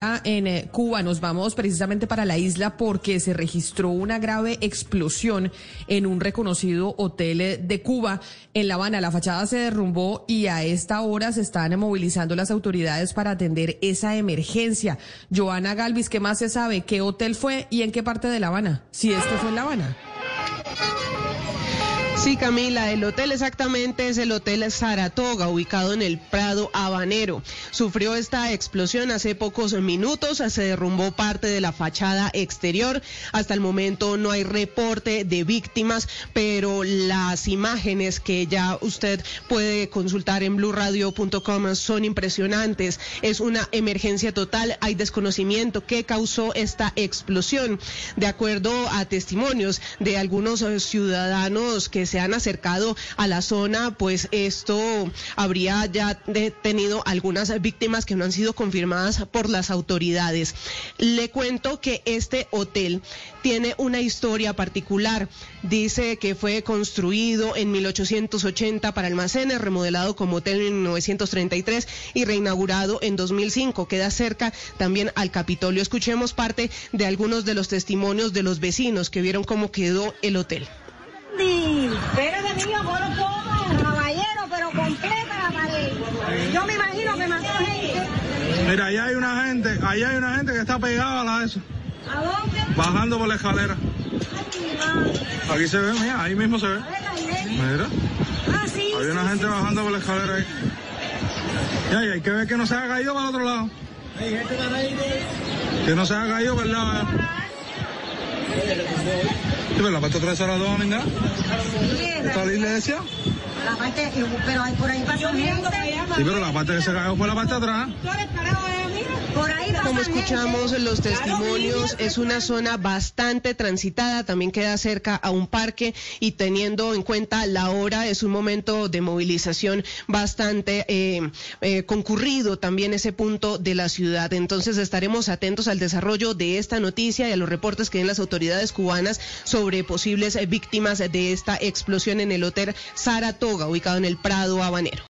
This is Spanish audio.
En eh, Cuba nos vamos precisamente para la isla porque se registró una grave explosión en un reconocido hotel eh, de Cuba en La Habana. La fachada se derrumbó y a esta hora se están movilizando las autoridades para atender esa emergencia. Joana Galvis, ¿qué más se sabe? ¿Qué hotel fue y en qué parte de La Habana? Si es que fue en La Habana. Sí, Camila, el hotel exactamente es el Hotel Saratoga, ubicado en el Prado Habanero. Sufrió esta explosión hace pocos minutos, se derrumbó parte de la fachada exterior. Hasta el momento no hay reporte de víctimas, pero las imágenes que ya usted puede consultar en blurradio.com son impresionantes. Es una emergencia total, hay desconocimiento qué causó esta explosión. De acuerdo a testimonios de algunos ciudadanos que se han acercado a la zona, pues esto habría ya tenido algunas víctimas que no han sido confirmadas por las autoridades. Le cuento que este hotel tiene una historia particular. Dice que fue construido en 1880 para almacenes, remodelado como hotel en 1933 y reinaugurado en 2005. Queda cerca también al Capitolio. Escuchemos parte de algunos de los testimonios de los vecinos que vieron cómo quedó el hotel. Por todo, caballero, pero completa la pared. Yo me imagino que mató gente. Mira, allá hay una gente, allá hay una gente que está pegada a la de eso. ¿A dónde? Bajando por la escalera. Aquí se ve, mira, ahí mismo se ve. Mira. Ah, sí. Hay una gente bajando por la escalera ahí. Ya, y hay que ver que no se haya caído para el otro lado. Que no se haya caído lado. Sí, pero la parte atrás era dos, ¿no? ¿Está la iglesia? La parte, pero hay por ahí pasó gente. Sí, pero la parte que se cayó fue la parte de atrás. Como escuchamos los testimonios, es una zona bastante transitada, también queda cerca a un parque y teniendo en cuenta la hora, es un momento de movilización bastante eh, eh, concurrido también ese punto de la ciudad. Entonces estaremos atentos al desarrollo de esta noticia y a los reportes que den las autoridades cubanas sobre posibles víctimas de esta explosión en el hotel Saratoga, ubicado en el Prado Habanero.